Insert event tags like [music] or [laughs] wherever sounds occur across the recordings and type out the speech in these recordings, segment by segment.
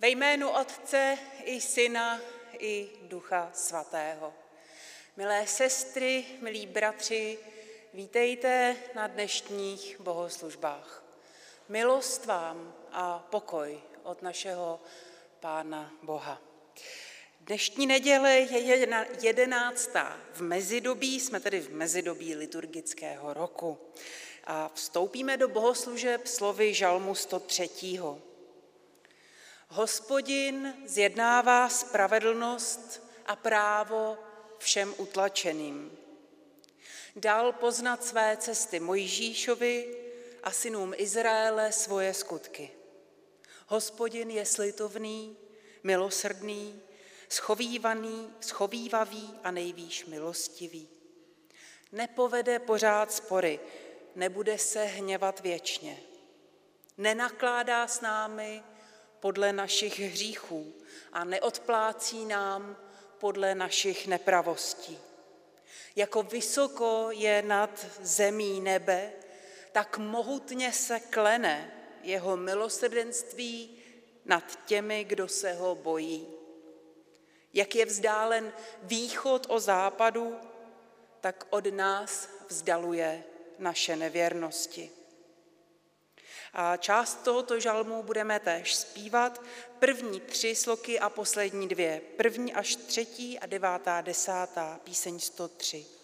Ve jménu Otce i Syna i Ducha Svatého. Milé sestry, milí bratři, vítejte na dnešních bohoslužbách. Milost vám a pokoj od našeho Pána Boha. Dnešní neděle je jedenáctá v mezidobí, jsme tedy v mezidobí liturgického roku. A vstoupíme do bohoslužeb slovy Žalmu 103. Hospodin zjednává spravedlnost a právo všem utlačeným. Dal poznat své cesty Mojžíšovi a synům Izraele svoje skutky. Hospodin je slitovný, milosrdný, schovývaný, schovývavý a nejvýš milostivý. Nepovede pořád spory, nebude se hněvat věčně. Nenakládá s námi podle našich hříchů a neodplácí nám podle našich nepravostí. Jako vysoko je nad zemí nebe, tak mohutně se klene jeho milosrdenství nad těmi, kdo se ho bojí. Jak je vzdálen východ o západu, tak od nás vzdaluje naše nevěrnosti. A část tohoto žalmu budeme též zpívat, první tři sloky a poslední dvě, první až třetí a devátá desátá, píseň 103.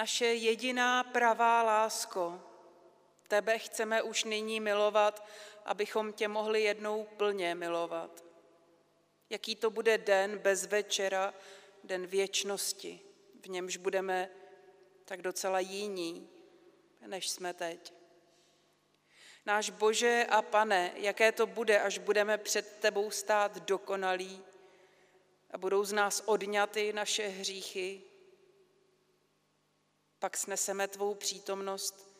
naše jediná pravá lásko. Tebe chceme už nyní milovat, abychom tě mohli jednou plně milovat. Jaký to bude den bez večera, den věčnosti, v němž budeme tak docela jiní, než jsme teď. Náš Bože a Pane, jaké to bude, až budeme před Tebou stát dokonalí a budou z nás odňaty naše hříchy, pak sneseme tvou přítomnost,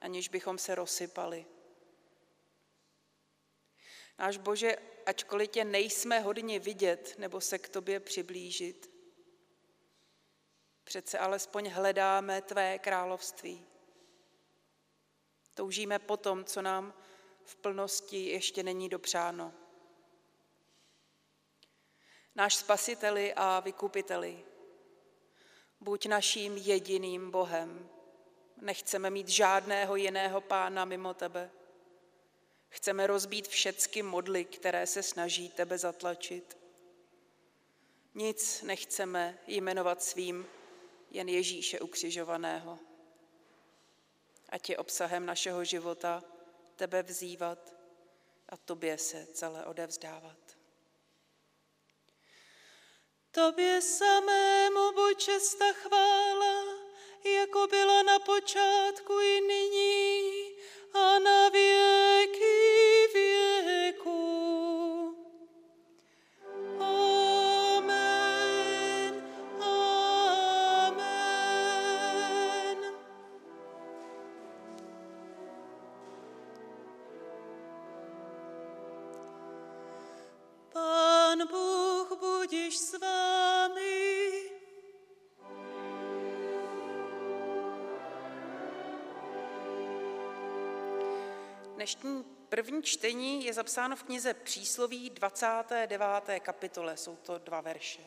aniž bychom se rozsypali. Náš Bože, ačkoliv tě nejsme hodně vidět nebo se k tobě přiblížit, přece alespoň hledáme tvé království. Toužíme po tom, co nám v plnosti ještě není dopřáno. Náš spasiteli a vykupiteli, Buď naším jediným Bohem. Nechceme mít žádného jiného pána mimo tebe. Chceme rozbít všecky modly, které se snaží tebe zatlačit. Nic nechceme jmenovat svým, jen Ježíše ukřižovaného. Ať je obsahem našeho života tebe vzývat a tobě se celé odevzdávat. Tobě samému buď česta chvála, jako byla na počátku i nyní a na věky první čtení je zapsáno v knize Přísloví 29. kapitole, jsou to dva verše.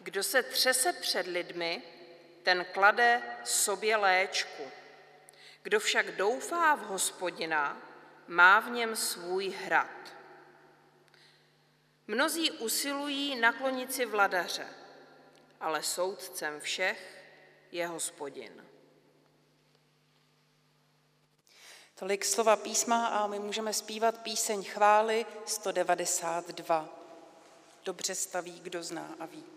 Kdo se třese před lidmi, ten klade sobě léčku. Kdo však doufá v hospodina, má v něm svůj hrad. Mnozí usilují naklonit si vladaře, ale soudcem všech je hospodin. Tolik slova písma a my můžeme zpívat píseň chvály 192. Dobře staví, kdo zná a ví.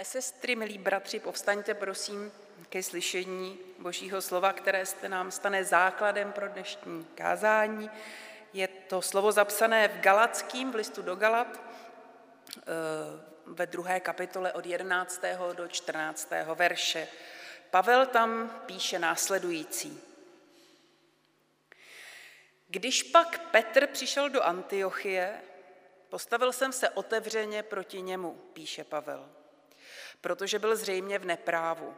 Milé sestry, milí bratři, povstaňte prosím ke slyšení Božího slova, které se nám stane základem pro dnešní kázání. Je to slovo zapsané v Galackým, v listu do Galat, eh, ve druhé kapitole od 11. do 14. verše. Pavel tam píše následující. Když pak Petr přišel do Antiochie, postavil jsem se otevřeně proti němu, píše Pavel protože byl zřejmě v neprávu.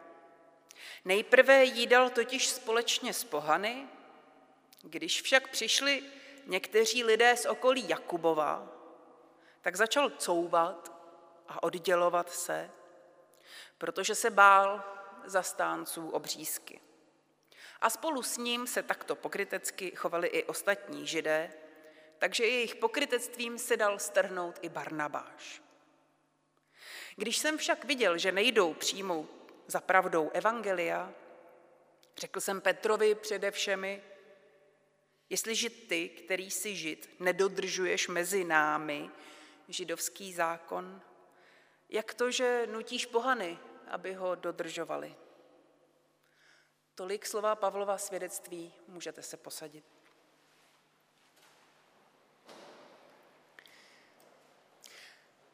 Nejprve jídal totiž společně s pohany, když však přišli někteří lidé z okolí Jakubova, tak začal couvat a oddělovat se, protože se bál zastánců obřízky. A spolu s ním se takto pokrytecky chovali i ostatní židé, takže jejich pokrytectvím se dal strhnout i Barnabáš. Když jsem však viděl, že nejdou přijmout za pravdou evangelia, řekl jsem Petrovi přede všemi, jestliže ty, který jsi žid, nedodržuješ mezi námi židovský zákon, jak to, že nutíš pohany, aby ho dodržovali? Tolik slova Pavlova svědectví, můžete se posadit.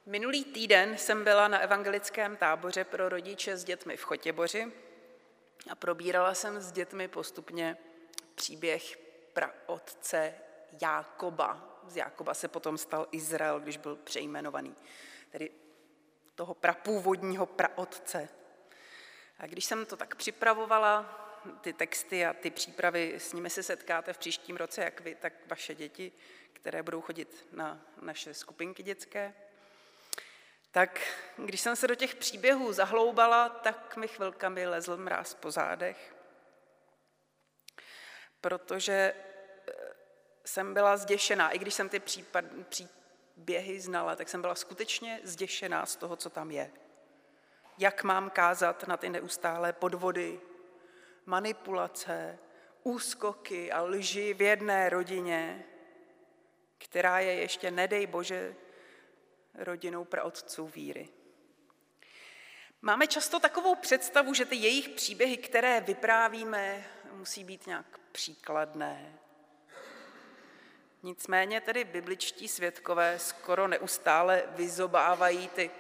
Minulý týden jsem byla na evangelickém táboře pro rodiče s dětmi v Chotěboři a probírala jsem s dětmi postupně příběh praotce Jákoba. Z Jákoba se potom stal Izrael, když byl přejmenovaný, tedy toho prapůvodního praotce. A když jsem to tak připravovala, ty texty a ty přípravy, s nimi se setkáte v příštím roce, jak vy, tak vaše děti, které budou chodit na naše skupinky dětské, Tak když jsem se do těch příběhů zahloubala, tak mi chvilkami lezl mráz po zádech, protože eh, jsem byla zděšená. I když jsem ty případ, příběhy znala, tak jsem byla skutečně zděšená z toho, co tam je. Jak mám kázat na ty neustálé podvody, manipulace, úskoky a lži v jedné rodině, která je ještě, nedej Bože, rodinou praotců víry. Máme často takovou představu, že ty jejich příběhy, které vyprávíme, musí být nějak příkladné. Nicméně tedy bibličtí svědkové skoro neustále vyzobávají ty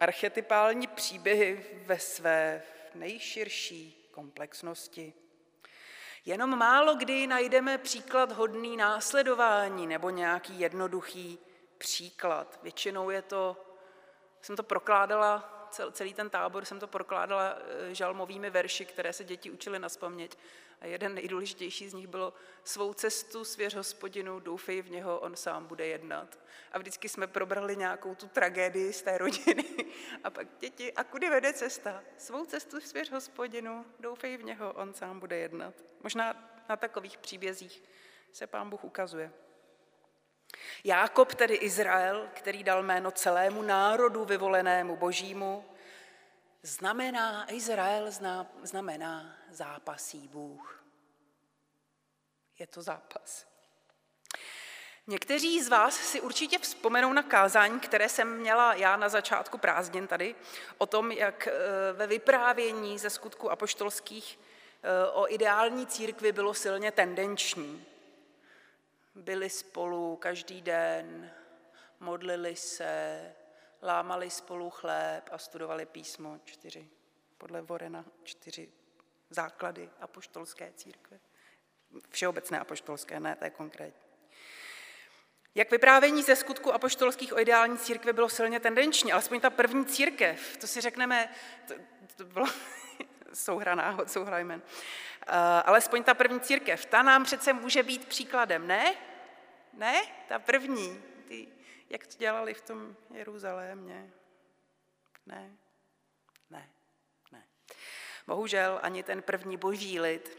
archetypální příběhy ve své nejširší komplexnosti. Jenom málo kdy najdeme příklad hodný následování nebo nějaký jednoduchý příklad. Většinou je to, jsem to prokládala, celý ten tábor jsem to prokládala eh, žalmovými verši, které se děti učily na spaměť. A jeden nejdůležitější z nich bylo svou cestu svěř hospodinu, doufej v něho, on sám bude jednat. A vždycky jsme probrali nějakou tu tragédii z té rodiny. [laughs] A pak děti, a kudy vede cesta? Svou cestu svěř hospodinu, doufej v něho, on sám bude jednat. Možná na takových příbězích se pán Bůh ukazuje. Jákob, tedy Izrael, který dal jméno celému národu vyvolenému božímu, znamená, Izrael znamená zápasí Bůh. Je to zápas. Někteří z vás si určitě vzpomenou na kázání, které jsem měla já na začátku prázdnin tady, o tom, jak eh, ve vyprávění ze skutku apoštolských eh, o ideální církvi bylo silně tendenční byli spolu každý den, modlili se, lámali spolu chléb a studovali písmo čtyři, podle Vorena čtyři základy apoštolské církve. Všeobecné apoštolské, ne, to je konkrétní. Jak vyprávění ze skutku apoštolských o ideální církvi bylo silně tendenční, alespoň ta první církev, to si řekneme, to, to bylo [laughs] souhra náhod, souhra jmen. Uh, alespoň ta první církev, ta nám přece může být příkladem, ne? Ne? Ta první, ty, jak to dělali v tom Jeruzalémě. Ne? Ne, ne. Bohužel ani ten první boží lid,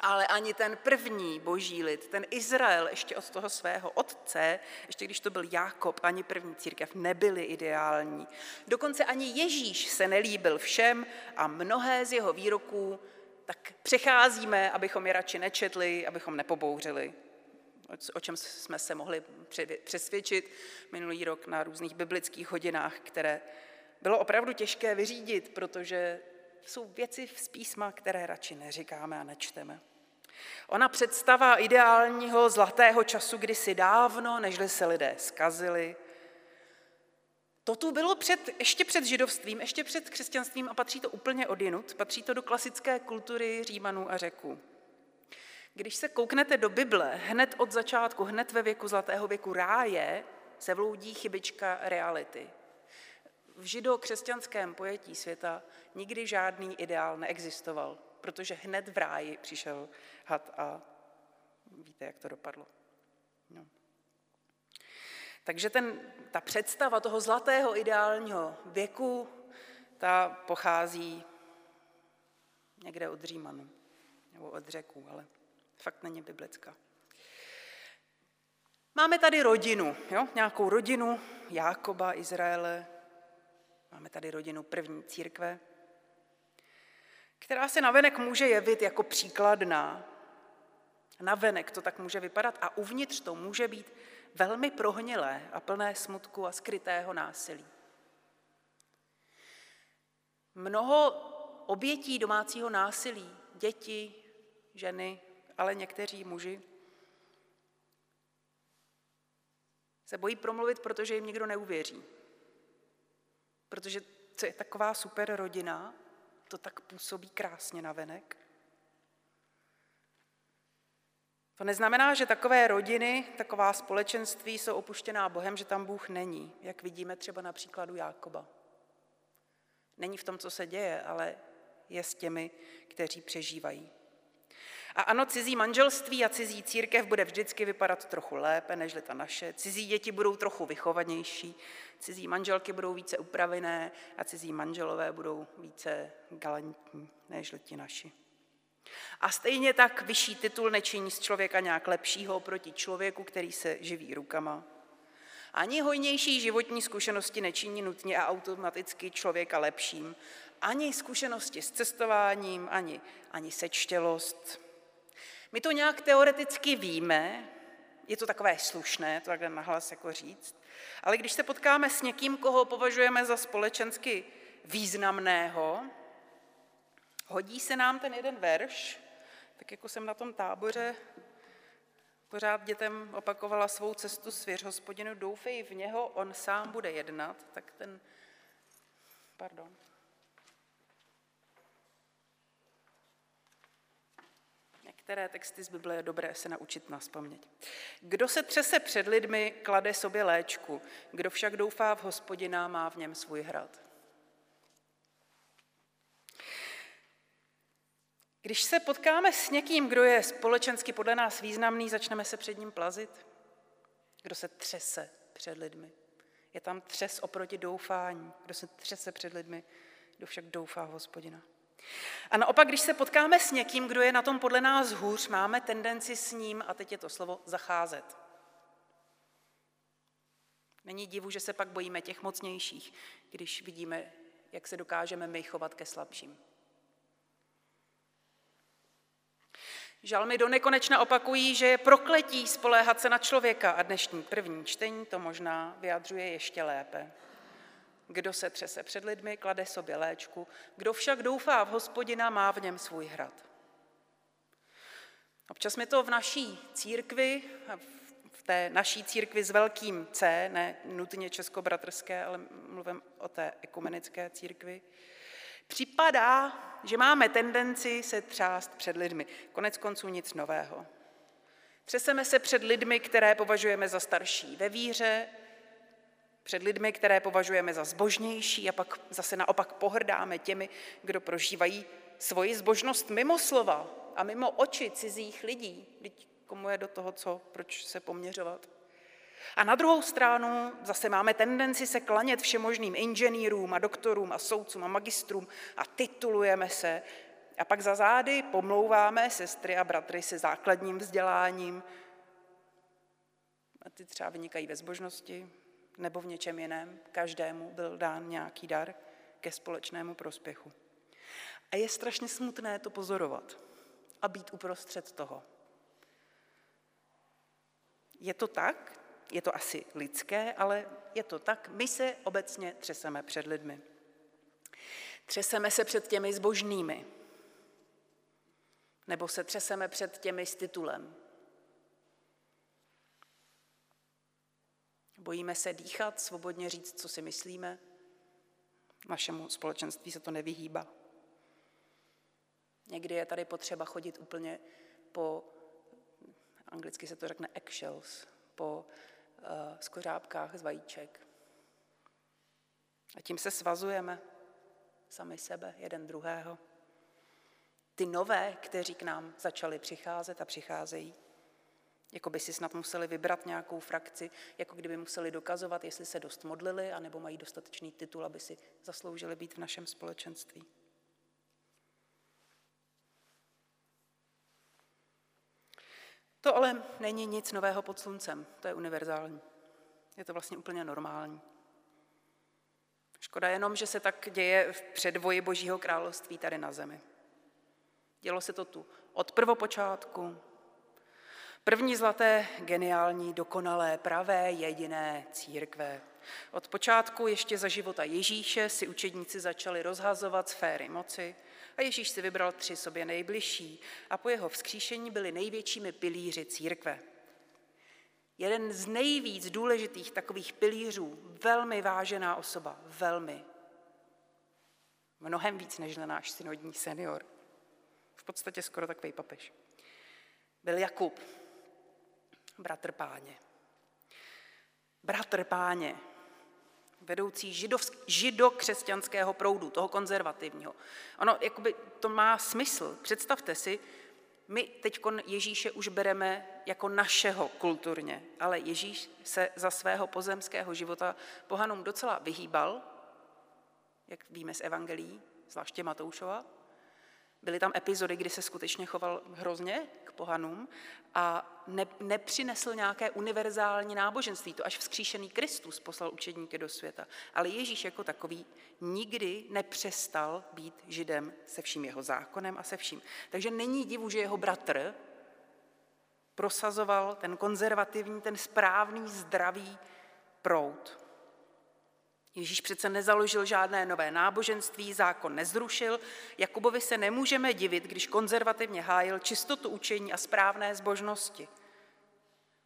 ale ani ten první boží lid, ten Izrael ještě od toho svého otce, ještě když to byl Jákob, ani první církev nebyly ideální. Dokonce ani Ježíš se nelíbil všem a mnohé z jeho výroků tak přecházíme, abychom je radši nečetli, abychom nepobouřili o čem jsme se mohli přesvědčit minulý rok na různých biblických hodinách, které bylo opravdu těžké vyřídit, protože jsou věci z písma, které radši neříkáme a nečteme. Ona představa ideálního zlatého času kdysi dávno, nežli se lidé skazili. To tu bylo před, ještě před židovstvím, ještě před křesťanstvím a patří to úplně odinut. Patří to do klasické kultury Římanů a Řeků. Když se kouknete do Bible, hned od začátku, hned ve věku zlatého věku ráje, se vloudí chybička reality. V židokřesťanském pojetí světa nikdy žádný ideál neexistoval, protože hned v ráji přišel had a víte, jak to dopadlo. No. Takže ten, ta představa toho zlatého ideálního věku, ta pochází někde od Římanu nebo od řeků, ale Fakt není biblická. Máme tady rodinu, jo? nějakou rodinu Jákoba, Izraele. Máme tady rodinu první církve, která se navenek může jevit jako příkladná. Navenek to tak může vypadat a uvnitř to může být velmi prohnilé a plné smutku a skrytého násilí. Mnoho obětí domácího násilí, děti, ženy, ale někteří muži se bojí promluvit, protože jim nikdo neuvěří. Protože co je taková super rodina, to tak působí krásně na venek. To neznamená, že takové rodiny, taková společenství jsou opuštěná Bohem, že tam Bůh není, jak vidíme třeba na příkladu Jákoba. Není v tom, co se děje, ale je s těmi, kteří přežívají. A ano, cizí manželství a cizí církev bude vždycky vypadat trochu lépe než ta naše. Cizí děti budou trochu vychovanější, cizí manželky budou více upravené a cizí manželové budou více galantní než ti naši. A stejně tak vyšší titul nečiní z člověka nějak lepšího proti člověku, který se živí rukama. Ani hojnější životní zkušenosti nečiní nutně a automaticky člověka lepším. Ani zkušenosti s cestováním, ani, ani sečtělost. My to nějak teoreticky víme, je to takové slušné, to takhle nahlas jako říct, ale když se potkáme s někým, koho považujeme za společensky významného, hodí se nám ten jeden verš, tak jako jsem na tom táboře pořád dětem opakovala svou cestu svěř hospodinu, doufej v něho, on sám bude jednat, tak ten, pardon, Některé texty z Bible je dobré se naučit na spaměť. Kdo se třese před lidmi, klade sobě léčku, kdo však doufá v hospodina, má v něm svůj hrad. Když se potkáme s někým, kdo je společensky podle nás významný, začneme se před ním plazit. Kdo se třese před lidmi. Je tam třes oproti doufání. Kdo se třese před lidmi, kdo však doufá v hospodina. A naopak, když se potkáme s někým, kdo je na tom podle nás hůř, máme tendenci s ním, a teď je to slovo, zacházet. Není divu, že se pak bojíme těch mocnějších, když vidíme, jak se dokážeme my chovat ke slabším. Žalmy do nekonečna opakují, že je prokletí spoléhat se na člověka a dnešní první čtení to možná vyjadřuje ještě lépe. Kdo se třese před lidmi, klade sobě léčku, kdo však doufá v hospodina, má v něm svůj hrad. Občas mi to v naší církvi, v té naší církvi s velkým C, ne nutně českobratrské, ale mluvím o té ekumenické církvi, připadá, že máme tendenci se třást před lidmi. Konec konců nic nového. Třeseme se před lidmi, které považujeme za starší ve víře, před lidmi, které považujeme za zbožnější a pak zase naopak pohrdáme těmi, kdo prožívají svoji zbožnost mimo slova a mimo oči cizích lidí. Teď komu je do toho co, proč se poměřovat? A na druhou stranu zase máme tendenci se klanět všemožným inženýrům a doktorům a soudcům a magistrům a titulujeme se a pak za zády pomlouváme sestry a bratry se základním vzděláním. A ty třeba vynikají ve zbožnosti, nebo v něčem jiném. Každému byl dán nějaký dar ke společnému prospěchu. A je strašně smutné to pozorovat a být uprostřed toho. Je to tak, je to asi lidské, ale je to tak, my se obecně třeseme před lidmi. Třeseme se před těmi zbožnými, nebo se třeseme před těmi s titulem, Bojíme se dýchat, svobodně říct, co si myslíme. Našemu společenství se to nevyhýba. Někdy je tady potřeba chodit úplně po, anglicky se to řekne eggshells, po uh, skořápkách z vajíček. A tím se svazujeme sami sebe, jeden druhého. Ty nové, kteří k nám začali přicházet a přicházejí, jako by si snad museli vybrat nějakou frakci, jako kdyby museli dokazovat, jestli se dost modlili, anebo mají dostatečný titul, aby si zasloužili být v našem společenství. To ale není nic nového pod sluncem, to je univerzální. Je to vlastně úplně normální. Škoda jenom, že se tak děje v předvoji Božího království tady na zemi. Dělo se to tu od prvopočátku, První zlaté, geniální, dokonalé, pravé, jediné církve. Od počátku ještě za života Ježíše si učedníci začali rozhazovat sféry moci a Ježíš si vybral tři sobě nejbližší a po jeho vzkříšení byli největšími pilíři církve. Jeden z nejvíc důležitých takových pilířů, velmi vážená osoba, velmi. Mnohem víc než náš synodní senior. V podstatě skoro takový papež. Byl Jakub, bratr páně. Bratr páně, vedoucí židovsk, židokřesťanského proudu, toho konzervativního. Ono, jakoby, to má smysl. Představte si, My teď Ježíše už bereme jako našeho kulturně, ale Ježíš se za svého pozemského života pohanům docela vyhýbal, jak víme z evangelií, zvláště Matoušova. Byly tam epizody, kdy se skutečně choval hrozně pohanům a ne, nepřinesl nějaké univerzální náboženství. To až vzkříšený Kristus poslal učedníky do světa. Ale Ježíš jako takový nikdy nepřestal být židem se vším jeho zákonem a se vším. Takže není divu, že jeho bratr prosazoval ten konzervativní, ten správný, zdravý proud. Ježíš přece nezaložil žádné nové náboženství, zákon nezrušil. Jakubovi se nemůžeme divit, když konzervativně hájil čistotu učení a správné zbožnosti.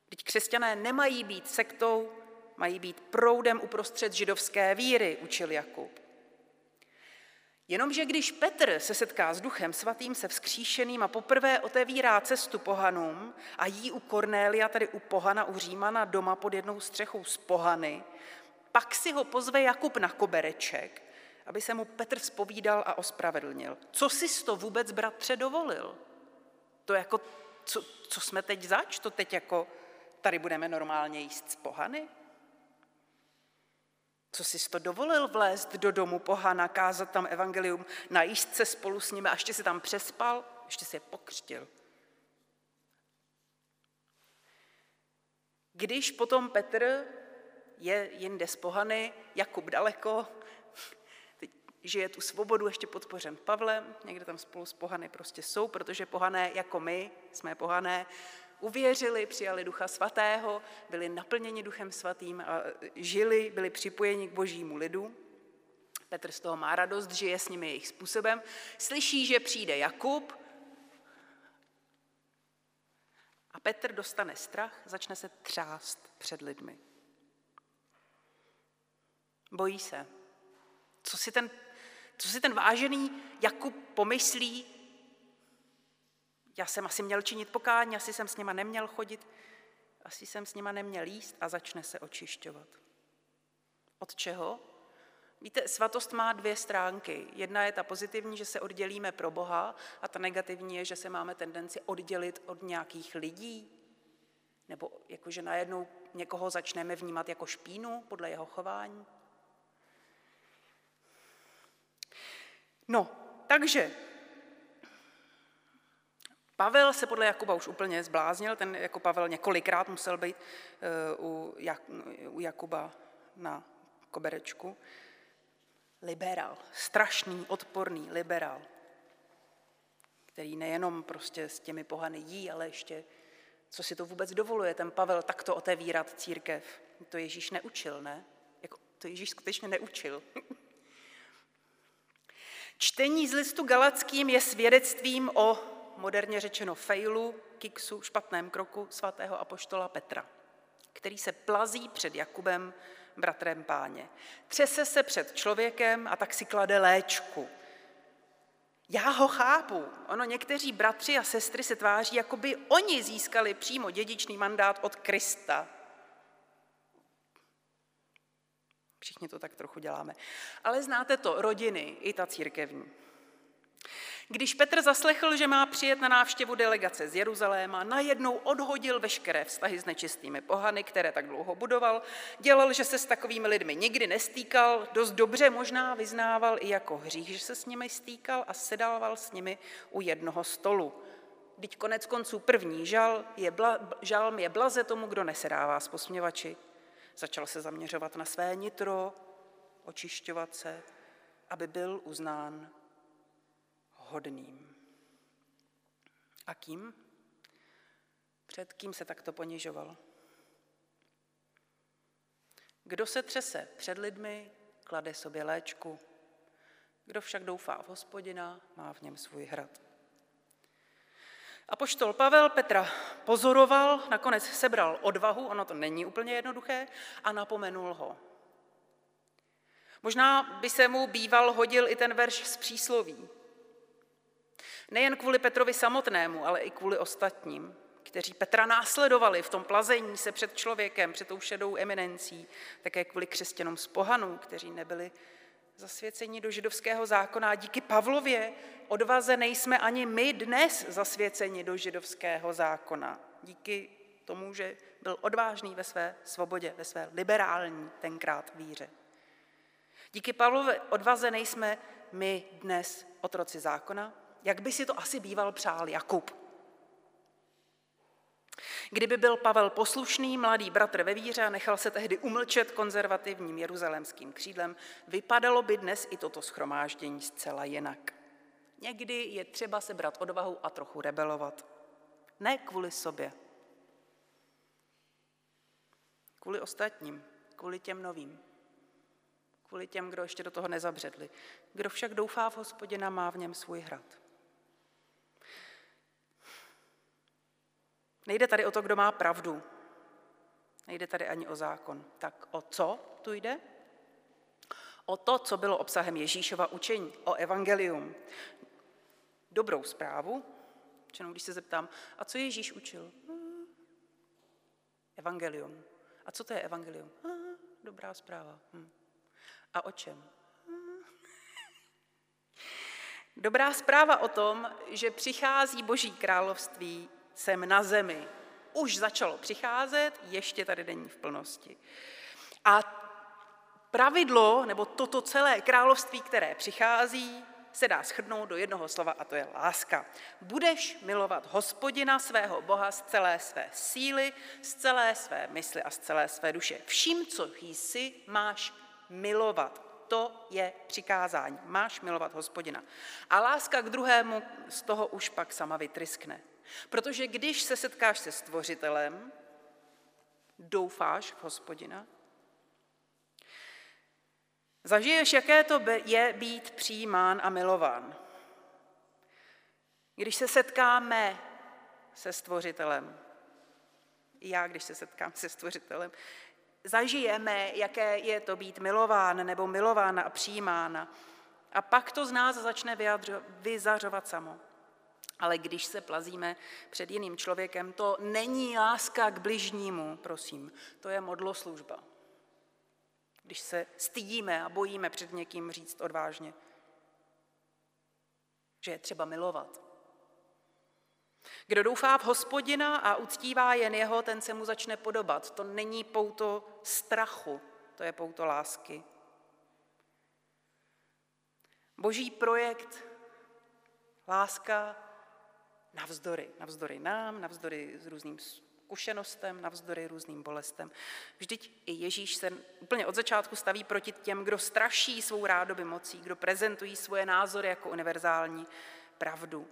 Teď křesťané nemají být sektou, mají být proudem uprostřed židovské víry, učil Jakub. Jenomže když Petr se setká s duchem svatým, se vzkříšeným a poprvé otevírá cestu pohanům a jí u Kornélia, tedy u pohana, u Římana, doma pod jednou střechou z pohany, pak si ho pozve Jakub na kobereček, aby se mu Petr spovídal a ospravedlnil. Co si to vůbec, bratře, dovolil? To jako, co, co jsme teď zač? To teď jako tady budeme normálně jíst z pohany? Co si to dovolil vlézt do domu pohana, kázat tam evangelium, najíst se spolu s nimi a ještě si tam přespal, ještě si je pokřtil. Když potom Petr je jinde z pohany, Jakub daleko, teď žije tu svobodu ještě podpořen Pavlem, někde tam spolu s pohany prostě jsou, protože pohané jako my, jsme pohané, uvěřili, přijali Ducha Svatého, byli naplněni Duchem Svatým a žili, byli připojeni k božímu lidu. Petr z toho má radost, žije s nimi jejich způsobem. Slyší, že přijde Jakub a Petr dostane strach, začne se třást před lidmi. Bojí se. Co si ten, co si ten vážený Jakub pomyslí? Já jsem asi měl činit pokání, asi jsem s nima neměl chodit, asi jsem s nima neměl jíst a začne se očišťovat. Od čeho? Víte, svatost má dvě stránky. Jedna je ta pozitivní, že se oddělíme pro Boha a ta negativní je, že se máme tendenci oddělit od nějakých lidí. Nebo jakože najednou někoho začneme vnímat jako špínu podle jeho chování. No, takže Pavel se podle Jakuba už úplně zbláznil, ten jako Pavel několikrát musel být eh, u, Jak, u Jakuba na koberečku. Liberál, strašný, odporný liberál, který nejenom prostě s těmi pohany jí, ale ještě, co si to vůbec dovoluje, ten Pavel takto otevírat církev. To Ježíš neučil, ne? Jako, to Ježíš skutečně neučil. [laughs] Čtení z listu Galackým je svědectvím o, moderně řečeno, failu, kiksu, špatném kroku svatého apoštola Petra, který se plazí před Jakubem, bratrem páně. Třese se před člověkem a tak si klade léčku. Já ho chápu. Ono někteří bratři a sestry se tváří, jako by oni získali přímo dědičný mandát od Krista. Všichni to tak trochu děláme. Ale znáte to, rodiny, i ta církevní. Když Petr zaslechl, že má přijet na návštěvu delegace z Jeruzaléma, najednou odhodil veškeré vztahy s nečistými pohany, které tak dlouho budoval, dělal, že se s takovými lidmi nikdy nestýkal, dost dobře možná vyznával i jako hřích, že se s nimi stýkal a sedával s nimi u jednoho stolu. Teď konec konců první žal je bla, žalm je blaze tomu, kdo nesedává s posměvači. Začal se zaměřovat na své nitro, očišťovat se, aby byl uznán hodným. A kým? Před kým se takto ponižoval? Kdo se třese před lidmi, klade sobě léčku. Kdo však doufá v hospodina, má v něm svůj hrad. A poštol Pavel Petra pozoroval, nakonec sebral odvahu, ono to není úplně jednoduché, a napomenul ho. Možná by se mu býval hodil i ten verš z přísloví. Nejen kvůli Petrovi samotnému, ale i kvůli ostatním, kteří Petra následovali v tom plazení se před člověkem, před tou šedou eminencí, také kvůli křesťanům z pohanů, kteří nebyli zasvěcení do židovského zákona a díky Pavlově odvaze nejsme ani my dnes zasvěceni do židovského zákona. Díky tomu, že byl odvážný ve své svobodě, ve své liberální tenkrát víře. Díky Pavlové odvaze nejsme my dnes otroci zákona, jak by si to asi býval přál Jakub. Kdyby byl Pavel poslušný mladý bratr ve víře a nechal se tehdy umlčet konzervativním jeruzalémským křídlem, vypadalo by dnes i toto schromáždění zcela jinak. Někdy je třeba sebrat odvahu a trochu rebelovat. Ne kvůli sobě. Kvůli ostatním, kvůli těm novým. Kvůli těm, kdo ještě do toho nezabředli. Kdo však doufá v hospodina, má v něm svůj hrad. Nejde tady o to, kdo má pravdu. Nejde tady ani o zákon. Tak o co tu jde? O to, co bylo obsahem Ježíšova učení, o evangelium. Dobrou zprávu, čenou když se zeptám, a co Ježíš učil? Hmm. Evangelium. A co to je evangelium? Hmm. Dobrá zpráva. Hmm. A o čem? [laughs] Dobrá zpráva o tom, že přichází Boží království sem na zemi. Už začalo přicházet, ještě tady není v plnosti. A pravidlo, nebo toto celé království, které přichází, se dá schrnout do jednoho slova a to je láska. Budeš milovat hospodina svého Boha z celé své síly, z celé své mysli a z celé své duše. Vším, co jsi, máš milovat. To je přikázání. Máš milovat hospodina. A láska k druhému z toho už pak sama vytryskne. Protože když se setkáš se stvořitelem, doufáš v hospodina, zažiješ, jaké to je být přijímán a milován. Když se setkáme se stvořitelem, já, když se setkám se stvořitelem, zažijeme, jaké je to být milován nebo milována a přijímána. A pak to z nás začne vyzařovat samo. Ale když se plazíme před jiným člověkem, to není láska k bližnímu, prosím, to je modloslužba. Když se stydíme a bojíme před někým říct odvážně, že je třeba milovat. Kdo doufá v hospodina a uctívá jen jeho, ten se mu začne podobat. To není pouto strachu, to je pouto lásky. Boží projekt, láska Navzdory, navzdory nám, navzdory různým zkušenostem, navzdory různým bolestem. Vždyť i Ježíš se úplně od začátku staví proti těm, kdo straší svou rádoby mocí, kdo prezentují svoje názory jako univerzální pravdu.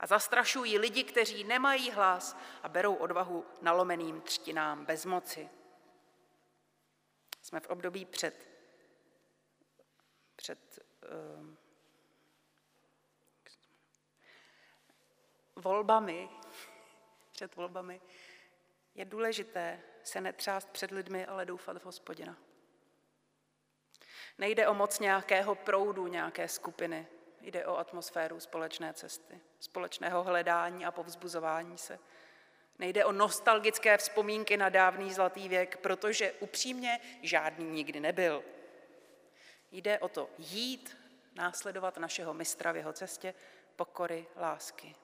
A zastrašují lidi, kteří nemají hlas a berou odvahu nalomeným třtinám bez moci. Jsme v období před, před uh, volbami, před volbami, je důležité se netřást před lidmi, ale doufat v hospodina. Nejde o moc nějakého proudu, nějaké skupiny. Jde o atmosféru společné cesty, společného hledání a povzbuzování se. Nejde o nostalgické vzpomínky na dávný zlatý věk, protože upřímně žádný nikdy nebyl. Jde o to jít, následovat našeho mistra v jeho cestě pokory, lásky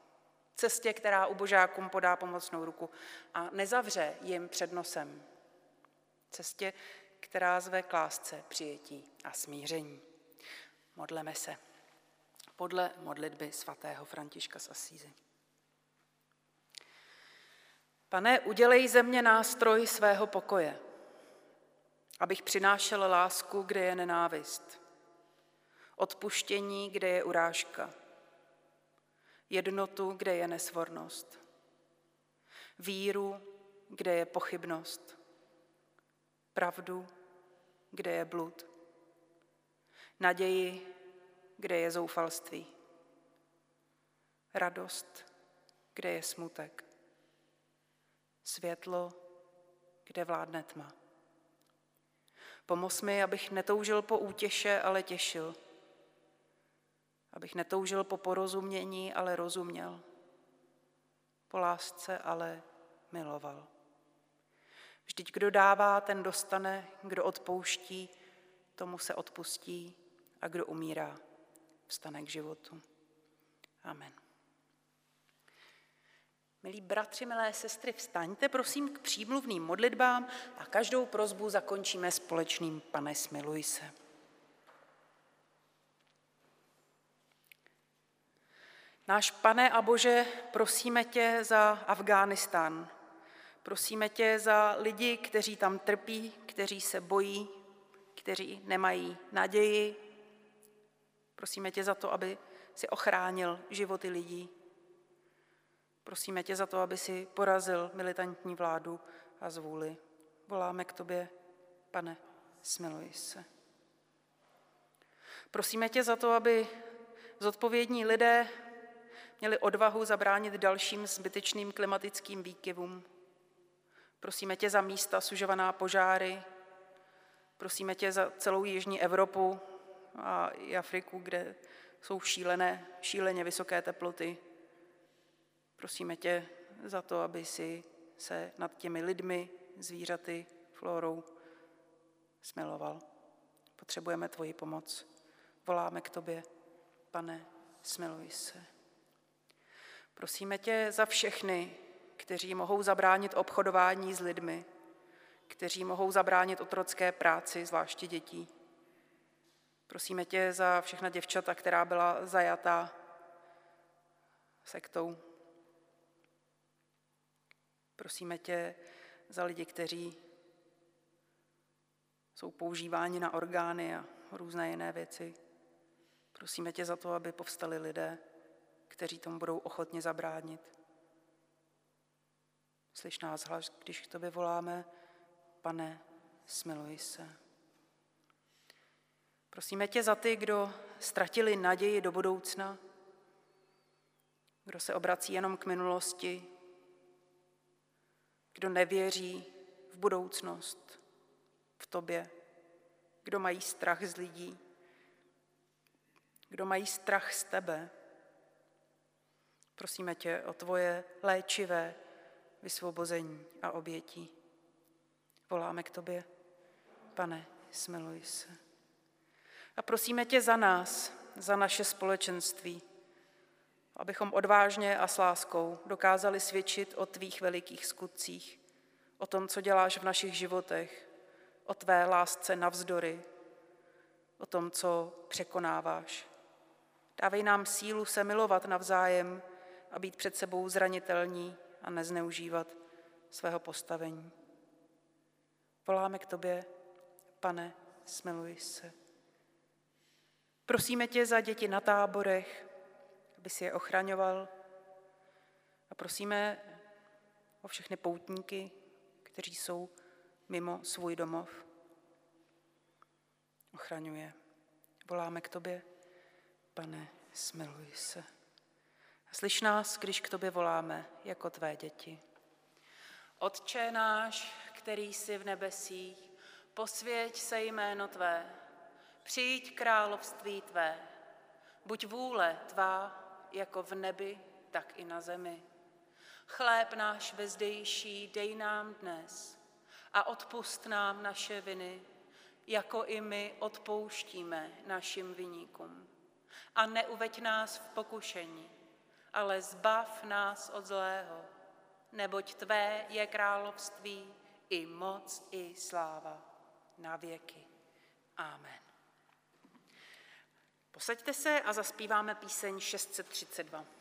cestě, která ubožákům podá pomocnou ruku a nezavře jim před nosem. Cestě, která zve k lásce, přijetí a smíření. Modleme se podle modlitby svatého Františka z Asízy. Pane, udělej ze mě nástroj svého pokoje, abych přinášel lásku, kde je nenávist, odpuštění, kde je urážka, jednotu, kde je nesvornost, víru, kde je pochybnost, pravdu, kde je blud, naději, kde je zoufalství, radost, kde je smutek, světlo, kde vládne tma. Pomoz mi, abych netoužil po útěše, ale těšil – abych netoužil po porozumění, ale rozuměl, po lásce, ale miloval. Vždyť kdo dává, ten dostane, kdo odpouští, tomu se odpustí a kdo umírá, vstane k životu. Amen. Milí bratři, milé sestry, vstaňte prosím k přímluvným modlitbám a každou prozbu zakončíme společným Pane smiluj se. Náš pane a Bože, prosíme tě za Afghánistán. Prosíme tě za lidi, kteří tam trpí, kteří se bojí, kteří nemají naději. Prosíme tě za to, aby si ochránil životy lidí. Prosíme tě za to, aby si porazil militantní vládu a zvůli. Voláme k tobě, pane, smiluj se. Prosíme tě za to, aby zodpovědní lidé měli odvahu zabránit dalším zbytečným klimatickým výkyvům. Prosíme tě za místa sužovaná požáry, prosíme tě za celou Jižní Evropu a i Afriku, kde jsou šílené, šíleně vysoké teploty. Prosíme tě za to, aby si se nad těmi lidmi, zvířaty, florou smiloval. Potřebujeme tvoji pomoc. Voláme k tobě, pane, smiluj se. Prosíme tě za všechny, kteří mohou zabránit obchodování s lidmi, kteří mohou zabránit otrocké práci, zvláště dětí. Prosíme tě za všechna děvčata, která byla zajatá sektou. Prosíme tě za lidi, kteří jsou používáni na orgány a různé jiné věci. Prosíme tě za to, aby povstali lidé, kteří tomu budou ochotně zabránit. Slyš nás hlas, když k tobě voláme, pane, smiluj se. Prosíme tě za ty, kdo ztratili naději do budoucna, kdo se obrací jenom k minulosti, kdo nevěří v budoucnost, v tobě, kdo mají strach z lidí, kdo mají strach z tebe. Prosíme tě o tvoje léčivé vysvobození a obětí. Voláme k tobě, pane, smiluj se. A prosíme tě za nás, za naše společenství, abychom odvážně a s láskou dokázali svědčit o tvých velikých skutcích, o tom, co děláš v našich životech, o tvé lásce navzdory, o tom, co překonáváš. Dávej nám sílu se milovat navzájem a být před sebou zranitelní a nezneužívat svého postavení. Voláme k tobě, pane, smiluj se. Prosíme tě za děti na táborech, aby si je ochraňoval. A prosíme o všechny poutníky, kteří jsou mimo svůj domov. Ochraňuje. Voláme k tobě, pane, smiluj se. Slyš nás, když k tobě voláme jako tvé děti. Otče náš, který jsi v nebesích, posvěť se jméno tvé, přijď království tvé, buď vůle tvá jako v nebi, tak i na zemi. Chléb náš vezdejší dej nám dnes a odpust nám naše viny, jako i my odpouštíme našim viníkům. A neuveď nás v pokušení, ale zbav nás od zlého, neboť Tvé je království i moc, i sláva na věky. Amen. Posaďte se a zaspíváme píseň 632.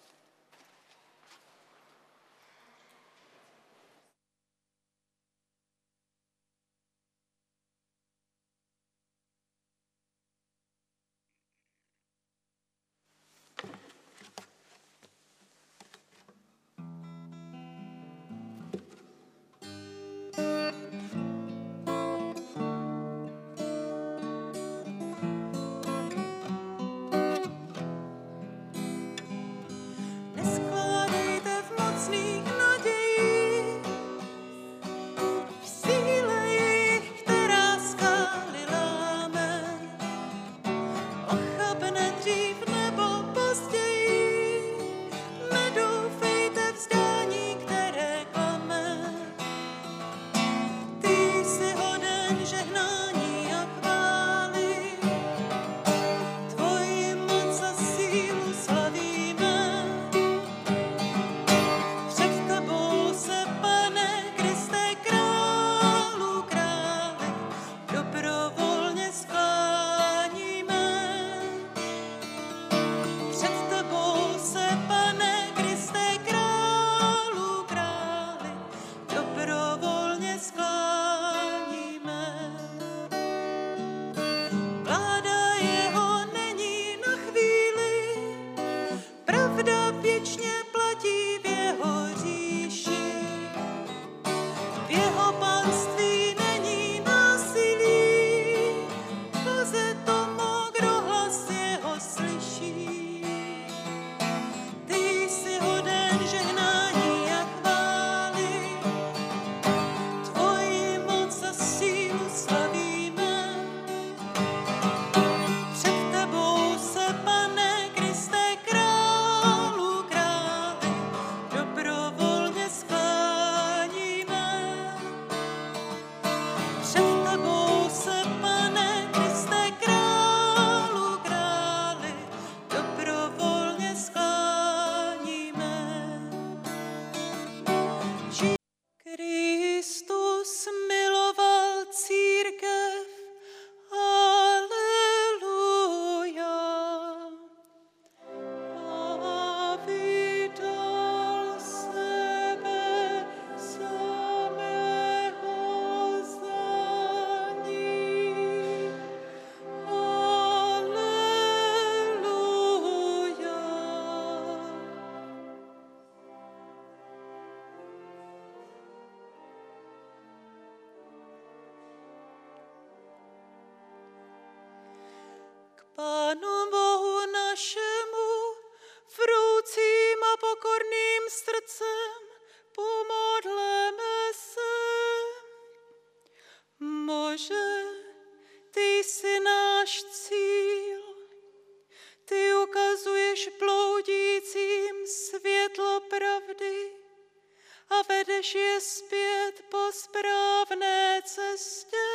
po správné cestě.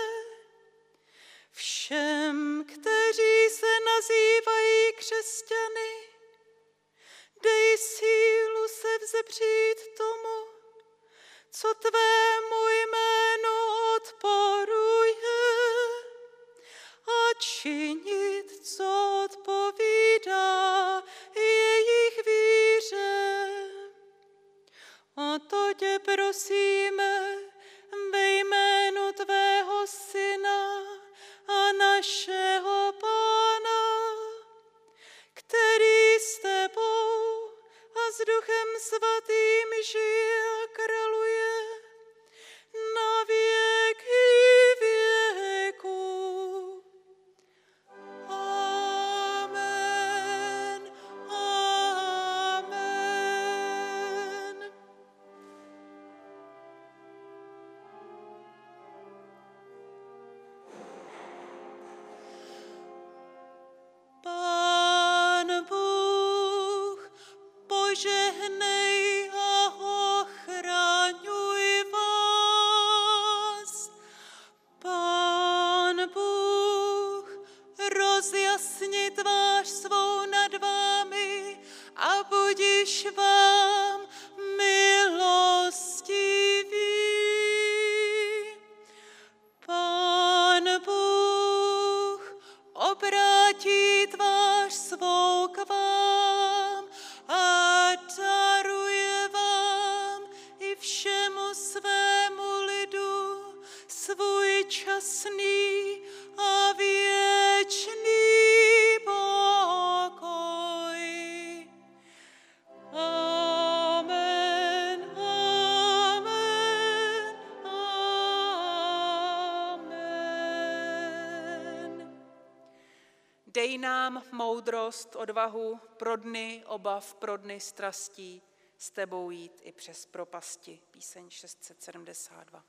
Všem, kteří se nazývají křesťany, dej sílu se vzepřít tomu, co tvému jménu odporuje a činit, co odpovídá jejich víře. A to tě prosíme ve jménu tvého syna a našeho pána, který s tebou a s duchem svatým žije a kraluje moudrost, odvahu, prodny obav, prodny strastí, s tebou jít i přes propasti. Píseň 672.